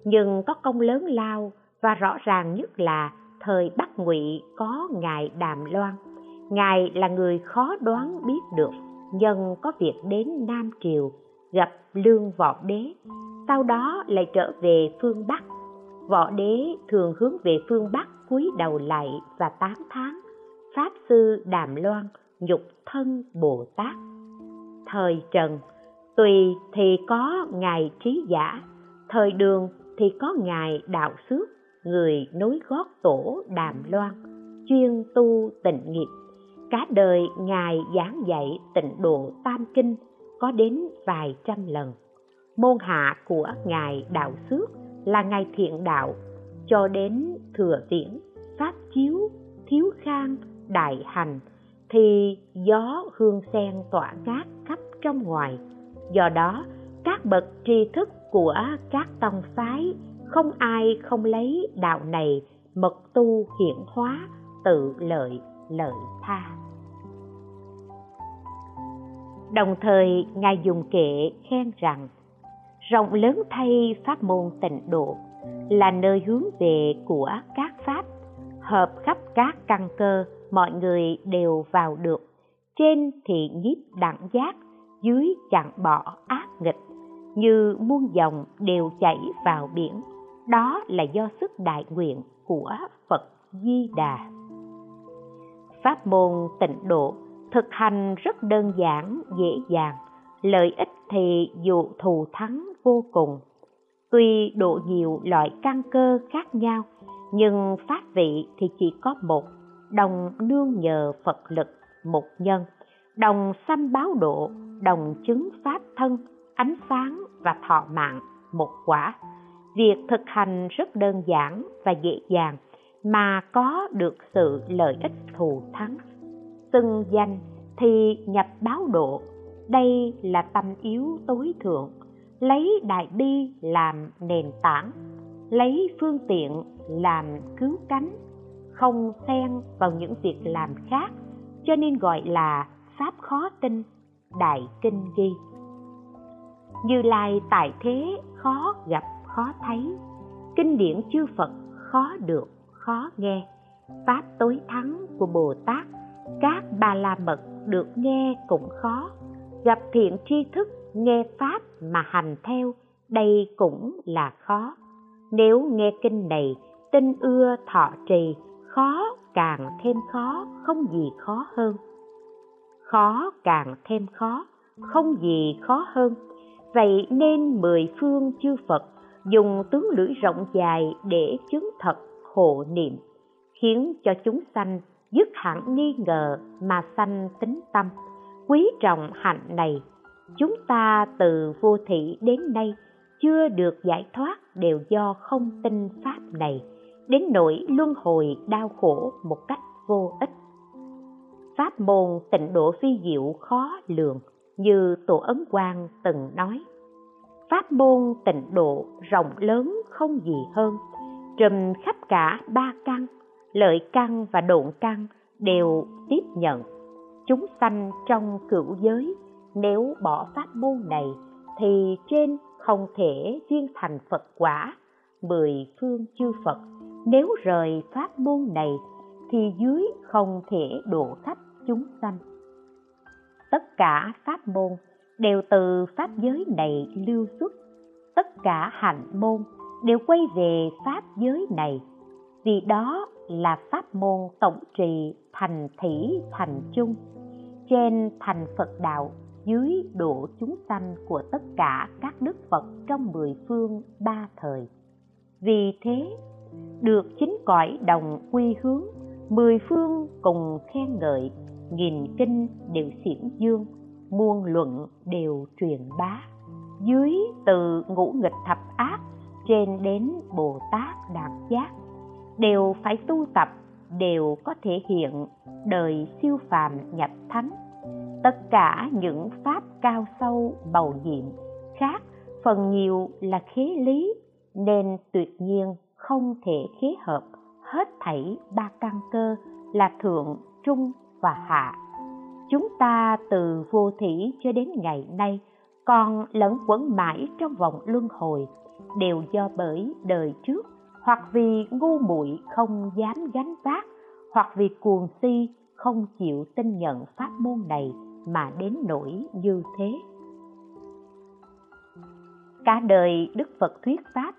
nhưng có công lớn lao và rõ ràng nhất là thời bắc ngụy có ngài đàm loan. Ngài là người khó đoán biết được nhân có việc đến nam triều gặp lương võ đế sau đó lại trở về phương bắc. Võ đế thường hướng về phương bắc cúi đầu lại và tán thán, pháp sư đàm loan, nhục thân bồ tát. Thời trần, tùy thì có ngài trí giả, thời đường thì có ngài đạo xước, người nối gót tổ đàm loan, chuyên tu tịnh nghiệp. Cả đời ngài giảng dạy tịnh độ tam kinh, có đến vài trăm lần môn hạ của ngài đạo xước là ngài thiện đạo, cho đến thừa tiễn, pháp chiếu, thiếu khang, đại hành, thì gió hương sen tỏa ngát khắp trong ngoài. Do đó, các bậc tri thức của các tông phái không ai không lấy đạo này mật tu hiển hóa tự lợi lợi tha. Đồng thời, ngài dùng kệ khen rằng rộng lớn thay pháp môn tịnh độ, là nơi hướng về của các pháp, hợp khắp các căn cơ, mọi người đều vào được. Trên thì nhiếp đẳng giác, dưới chặn bỏ ác nghịch, như muôn dòng đều chảy vào biển. Đó là do sức đại nguyện của phật di đà. Pháp môn tịnh độ thực hành rất đơn giản, dễ dàng, lợi ích thì dụ thù thắng vô cùng. Tuy độ nhiều loại căn cơ khác nhau, nhưng pháp vị thì chỉ có một, đồng nương nhờ phật lực, một nhân, đồng sanh báo độ, đồng chứng pháp thân, ánh sáng và thọ mạng, một quả. Việc thực hành rất đơn giản và dễ dàng, mà có được sự lợi ích thù thắng. Xưng danh thì nhập báo độ, đây là tâm yếu tối thượng lấy đại bi làm nền tảng, lấy phương tiện làm cứu cánh, không xen vào những việc làm khác, cho nên gọi là pháp khó tin, đại kinh ghi. Như lai tại thế khó gặp, khó thấy, kinh điển chư phật khó được, khó nghe. Pháp tối thắng của bồ tát, các bà la mật được nghe cũng khó, gặp thiện tri thức nghe pháp mà hành theo, đây cũng là khó. Nếu nghe kinh này, tin ưa thọ trì, khó càng thêm khó, không gì khó hơn. Khó càng thêm khó, không gì khó hơn. Vậy nên mười phương chư phật dùng tướng lưỡi rộng dài để chứng thật hộ niệm, khiến cho chúng sanh dứt hẳn nghi ngờ mà sanh tính tâm. Quý trọng hạnh này chúng ta từ vô thị đến nay chưa được giải thoát đều do không tin pháp này. Đến nỗi luân hồi đau khổ một cách vô ích. Pháp môn tịnh độ phi diệu khó lường, như tổ ấn quang từng nói. Pháp môn tịnh độ rộng lớn không gì hơn, trùm khắp cả ba căn, lợi căn và độn căn đều tiếp nhận. Chúng sanh trong cửu giới nếu bỏ pháp môn này, thì trên không thể viên thành phật quả, mười phương chư phật. Nếu rời pháp môn này, thì dưới không thể độ thấp chúng sanh. Tất cả pháp môn đều từ pháp giới này lưu xuất. Tất cả hạnh môn đều quay về pháp giới này. Vì đó là pháp môn tổng trì thành thủy, thành chung. Trên thành phật đạo dưới độ chúng sanh của tất cả các đức phật trong mười phương ba thời. Vì thế, được chính cõi đồng quy hướng, mười phương cùng khen ngợi, nghìn kinh đều xiển dương, muôn luận đều truyền bá. Dưới từ ngũ nghịch thập ác, trên đến bồ tát đạt giác, đều phải tu tập, đều có thể hiện đời siêu phàm nhập thánh tất cả những pháp cao sâu, bầu nhiệm khác, phần nhiều là khế lý, nên tuyệt nhiên không thể khế hợp. Hết thảy ba căn cơ là thượng, trung và hạ. Chúng ta từ vô thủy cho đến ngày nay còn lẫn quẩn mãi trong vòng luân hồi, đều do bởi đời trước, hoặc vì ngu muội không dám gánh vác, hoặc vì cuồng si không chịu tin nhận pháp môn này mà đến nỗi như thế. Cả đời đức phật thuyết pháp,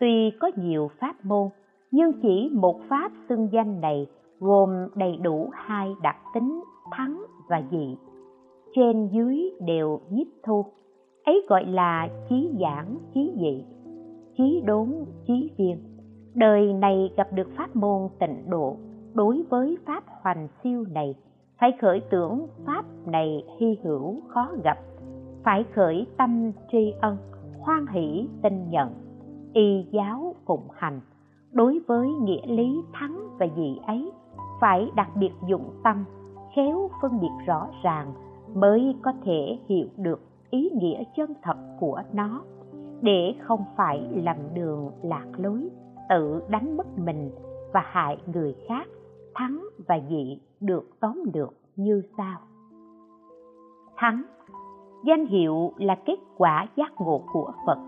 tuy có nhiều pháp môn, nhưng chỉ một pháp xưng danh này gồm đầy đủ hai đặc tính thắng và dị. Trên dưới đều nhiếp thu, ấy gọi là chí giảng, chí dị, chí đốn, chí viên. Đời này gặp được pháp môn tịnh độ, đối với pháp hoành siêu này phải khởi tưởng pháp này hy hữu khó gặp. Phải khởi tâm tri ân, hoan hỷ tin nhận. Y giáo phụng hành. Đối với nghĩa lý thắng và dị ấy, phải đặc biệt dụng tâm, khéo phân biệt rõ ràng mới có thể hiểu được ý nghĩa chân thật của nó. Để không phải lầm đường lạc lối, tự đánh mất mình và hại người khác thắng và dị được tóm được như sau. Thắng. Danh hiệu là kết quả giác ngộ của phật.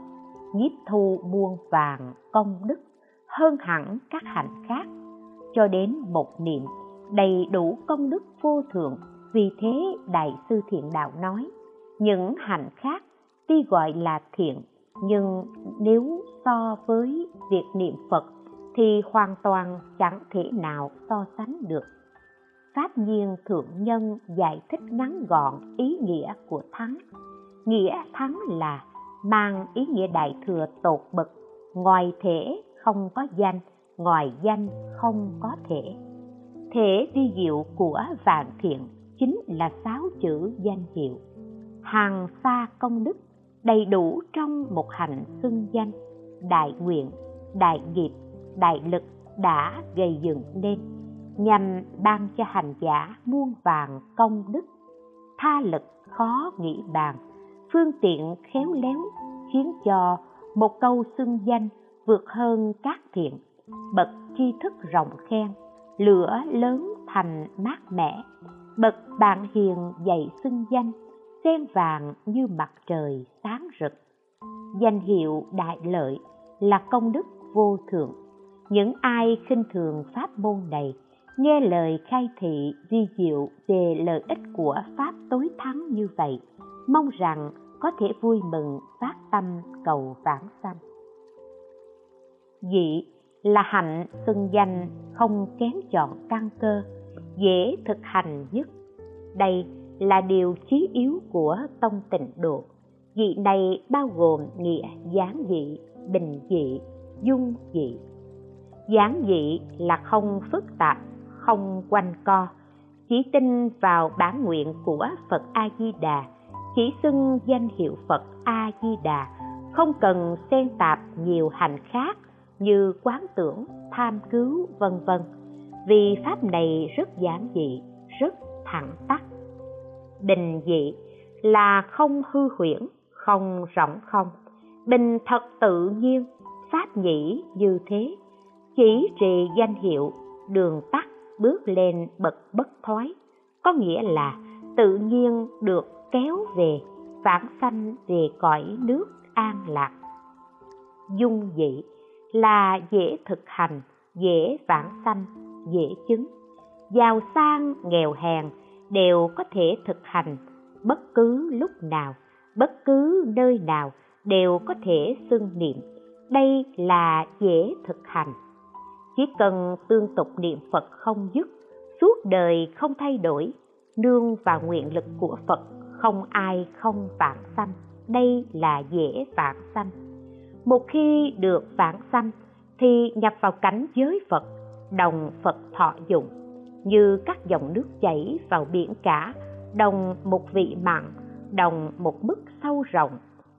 Nhiếp thu muôn vàng công đức hơn hẳn các hạnh khác. Cho đến một niệm đầy đủ công đức vô thượng, vì thế đại sư thiện đạo nói, những hạnh khác tuy gọi là thiện, nhưng nếu so với việc niệm phật thì hoàn toàn chẳng thể nào so sánh được. Pháp nhiên thượng nhân giải thích ngắn gọn ý nghĩa của thắng. Nghĩa thắng là mang ý nghĩa đại thừa tột bậc, ngoài thể không có danh, ngoài danh không có thể. Thể vi diệu của vạn thiện chính là sáu chữ danh hiệu. Hàng xa công đức đầy đủ trong một hành xưng danh, đại nguyện, đại nghiệp đại lực đã gây dựng nên nhằm ban cho hành giả muôn vàng công đức. Tha lực khó nghĩ bàn, phương tiện khéo léo khiến cho một câu xưng danh vượt hơn các thiện. Bậc tri thức rộng khen, lửa lớn thành mát mẻ. Bậc bạn hiền dạy xưng danh, sen vàng như mặt trời sáng rực. Danh hiệu đại lợi là công đức vô thượng những ai khinh thường pháp môn này, nghe lời khai thị, vi diệu về lợi ích của pháp tối thắng như vậy, mong rằng có thể vui mừng phát tâm cầu vãng sanh. Dị là hạnh xưng danh, không kém chọn căn cơ, dễ thực hành nhất. Đây là điều chí yếu của tông tịnh độ. Dị này bao gồm nghĩa gián dị, bình dị, dung dị giản dị là không phức tạp, không quanh co. Chỉ tin vào bản nguyện của phật a di đà chỉ xưng danh hiệu phật a di đà không cần xen tạp nhiều hành khác như quán tưởng, tham cứu, vân vân. Vì pháp này rất giản dị, rất thẳng tắc bình dị là không hư huyễn, không rỗng không. Bình thật tự nhiên, pháp nhĩ như thế chỉ trì danh hiệu, đường tắt bước lên bậc bất thoái có nghĩa là tự nhiên được kéo về, vãng sanh về cõi nước an lạc. Dung dị là dễ thực hành, dễ vãng sanh, dễ chứng. Giàu sang, nghèo hèn đều có thể thực hành, bất cứ lúc nào, bất cứ nơi nào đều có thể xưng niệm. Đây là dễ thực hành chỉ cần tương tục niệm phật không dứt, suốt đời không thay đổi, nương vào nguyện lực của phật không ai không vãng sanh. Đây là dễ vãng sanh. Một khi được vãng sanh thì nhập vào cảnh giới phật, đồng phật thọ dụng. Như các dòng nước chảy vào biển cả, đồng một vị mặn đồng một mức sâu rộng,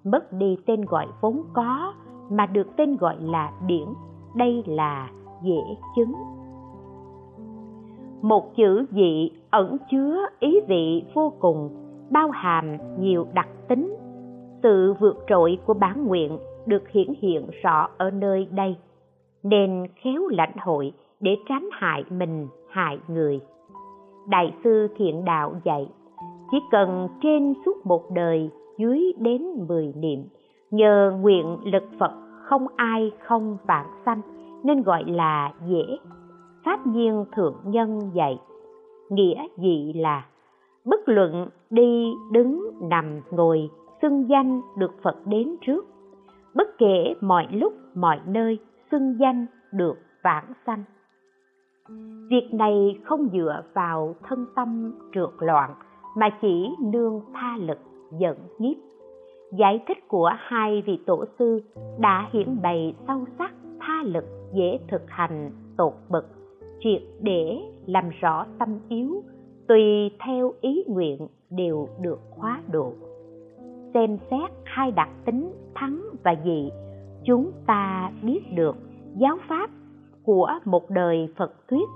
mất đi tên gọi vốn có mà được tên gọi là biển. Đây là dễ chứng. Một chữ dị ẩn chứa ý vị vô cùng, bao hàm nhiều đặc tính. Sự vượt trội của bản nguyện được hiển hiện rõ ở nơi đây, nên khéo lãnh hội để tránh hại mình, hại người. Đại sư thiện đạo dạy, chỉ cần trên suốt một đời dưới đến mười niệm, nhờ nguyện lực phật không ai không vạn sanh nên gọi là dễ. Pháp nhiên thượng nhân dạy, nghĩa dị là, bất luận đi đứng nằm ngồi, xưng danh được phật đến trước. Bất kể mọi lúc, mọi nơi, xưng danh được vãng sanh. Việc này không dựa vào thân tâm trượt loạn, mà chỉ nương tha lực dẫn nhiếp. Giải thích của hai vị tổ sư đã hiển bày sâu sắc tha lực dễ thực hành tột bậc, triệt để làm rõ tâm yếu, tùy theo ý nguyện đều được khóa độ. Xem xét hai đặc tính thắng và dị, chúng ta biết được giáo pháp của một đời phật thuyết,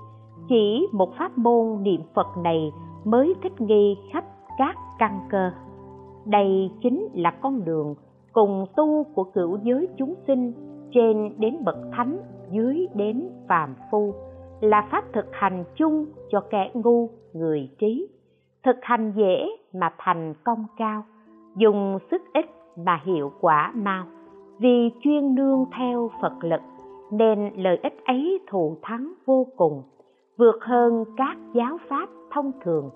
chỉ một pháp môn niệm phật này mới thích nghi khắp các căn cơ. Đây chính là con đường cùng tu của cửu giới chúng sinh trên đến bậc thánh, dưới đến phàm phu, là pháp thực hành chung cho kẻ ngu, người trí. Thực hành dễ mà thành công cao, dùng sức ít mà hiệu quả mau. Vì chuyên nương theo phật lực, nên lợi ích ấy thù thắng vô cùng, vượt hơn các giáo pháp thông thường.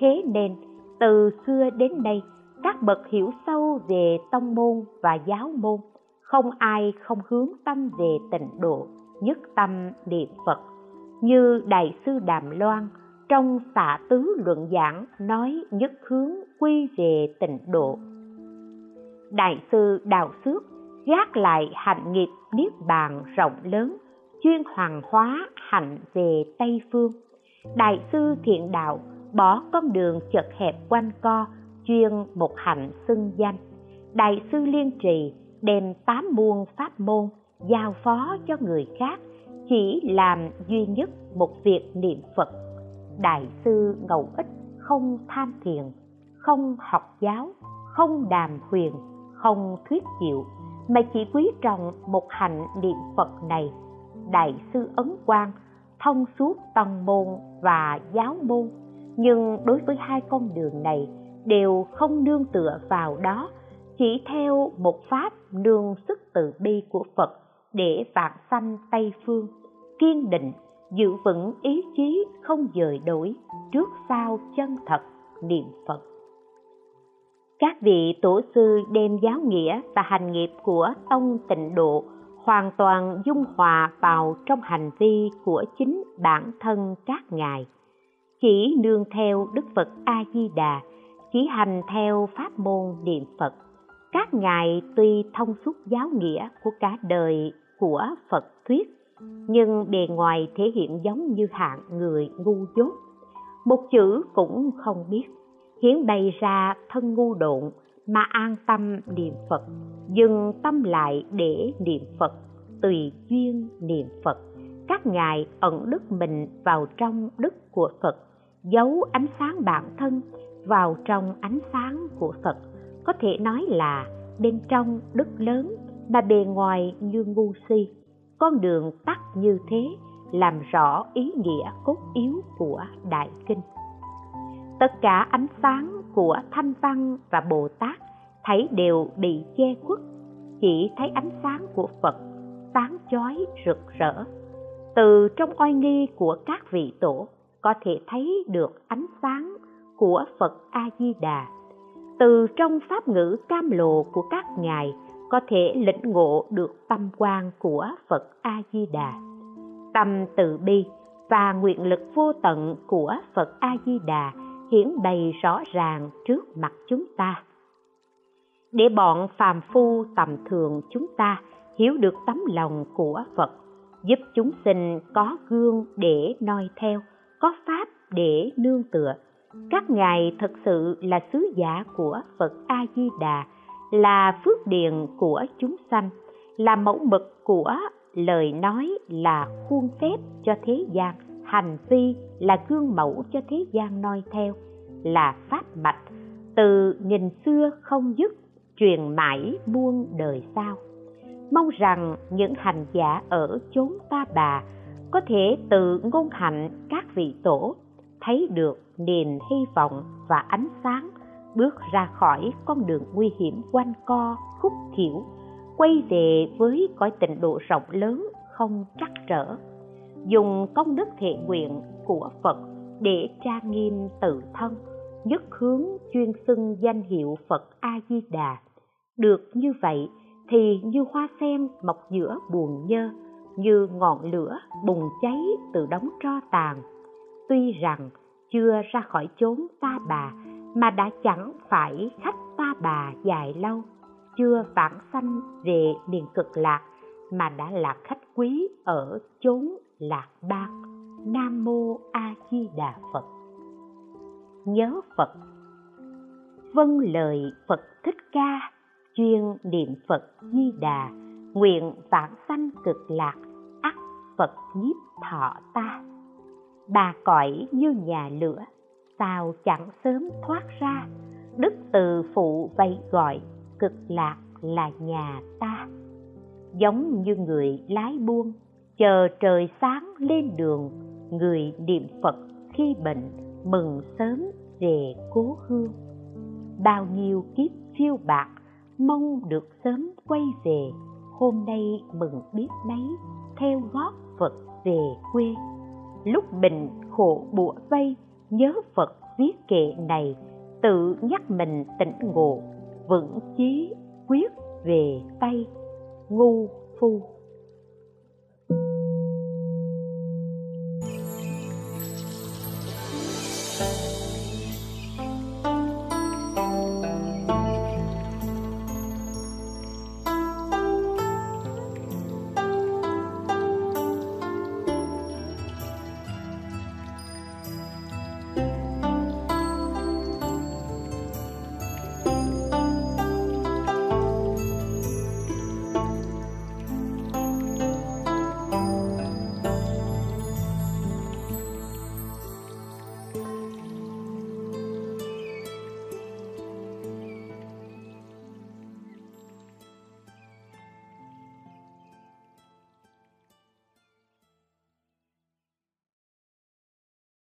Thế nên, từ xưa đến nay, các bậc hiểu sâu về tông môn và giáo môn không ai không hướng tâm về tịnh độ, nhất tâm niệm phật. Như đại sư đàm loan, trong xạ tứ luận giảng, nói nhất hướng quy về tịnh độ. Đại sư đào xước gác lại hạnh nghiệp niết bàn rộng lớn, chuyên hoàng hóa hạnh về tây phương. Đại sư thiện đạo bỏ con đường chật hẹp quanh co, chuyên một hạnh xưng danh. Đại sư liên trì đem tám muôn pháp môn giao phó cho người khác chỉ làm duy nhất một việc niệm phật. Đại sư ngẫu ích không tham thiền, không học giáo, không đàm huyền, không thuyết diệu, mà chỉ quý trọng một hạnh niệm phật này. Đại sư ấn quang thông suốt tông môn và giáo môn, nhưng đối với hai con đường này đều không nương tựa vào đó chỉ theo một pháp nương sức từ bi của phật để vạn sanh tây phương, kiên định, giữ vững ý chí không dời đổi trước sau chân thật niệm phật. Các vị tổ sư đem giáo nghĩa và hành nghiệp của tông tịnh độ hoàn toàn dung hòa vào trong hành vi của chính bản thân các ngài. Chỉ nương theo đức phật a di đà, chỉ hành theo pháp môn niệm phật các ngài tuy thông suốt giáo nghĩa của cả đời của phật thuyết, nhưng bề ngoài thể hiện giống như hạng người ngu dốt. Một chữ cũng không biết hiến bày ra thân ngu độn mà an tâm niệm phật, dừng tâm lại để niệm phật, tùy duyên niệm phật. Các ngài ẩn đức mình vào trong đức của phật, giấu ánh sáng bản thân vào trong ánh sáng của phật có thể nói là bên trong đức lớn mà bề ngoài như ngu si. Con đường tắt như thế làm rõ ý nghĩa cốt yếu của đại kinh. Tất cả ánh sáng của thanh văn và bồ tát thấy đều bị che khuất. Chỉ thấy ánh sáng của phật sáng chói rực rỡ. Từ trong oai nghi của các vị tổ có thể thấy được ánh sáng của phật a di đà từ trong pháp ngữ cam lộ của các ngài có thể lĩnh ngộ được tâm quan của phật a di đà tâm từ bi và nguyện lực vô tận của phật a di đà hiển bày rõ ràng trước mặt chúng ta. Để bọn phàm phu tầm thường chúng ta hiểu được tấm lòng của phật, giúp chúng sinh có gương để noi theo, có pháp để nương tựa các ngài thật sự là sứ giả của phật a di đà là phước điền của chúng sanh, là mẫu mực của lời nói, là khuôn phép cho thế gian, hành vi là gương mẫu cho thế gian noi theo, là pháp mạch, từ nghìn xưa không dứt, truyền mãi muôn đời sau. Mong rằng những hành giả ở chốn ta bà có thể tự ngôn hạnh các vị tổ thấy được niềm hy vọng và ánh sáng bước ra khỏi con đường nguy hiểm quanh co, khúc thiểu quay về với cõi tịnh độ rộng lớn không trắc trở. Dùng công đức thiện nguyện của phật để trang nghiêm tự thân, nhất hướng chuyên xưng danh hiệu phật a di đà được như vậy thì như hoa sen mọc giữa buồn nhơ, như ngọn lửa bùng cháy từ đống tro tàn tuy rằng chưa ra khỏi chốn ta bà, mà đã chẳng phải khách ta bà dài lâu, chưa vãng sanh về miền cực lạc, mà đã là khách quý ở chốn lạc bang. Nam mô a di đà phật. Nhớ phật. Vâng lời phật thích ca, chuyên niệm phật di đà, nguyện vãng sanh cực lạc ắt phật nhiếp thọ ta bà cõi như nhà lửa, sao chẳng sớm thoát ra? Đức từ phụ vây gọi, cực lạc là nhà ta. Giống như người lái buôn, chờ trời sáng lên đường, người niệm phật khi bệnh, mừng sớm về cố hương. Bao nhiêu kiếp phiêu bạc, mong được sớm quay về, hôm nay mừng biết mấy, theo gót phật về quê lúc bình khổ bủa vây, nhớ phật viết kệ này, tự nhắc mình tỉnh ngộ, vững chí quyết về tây ngu phu.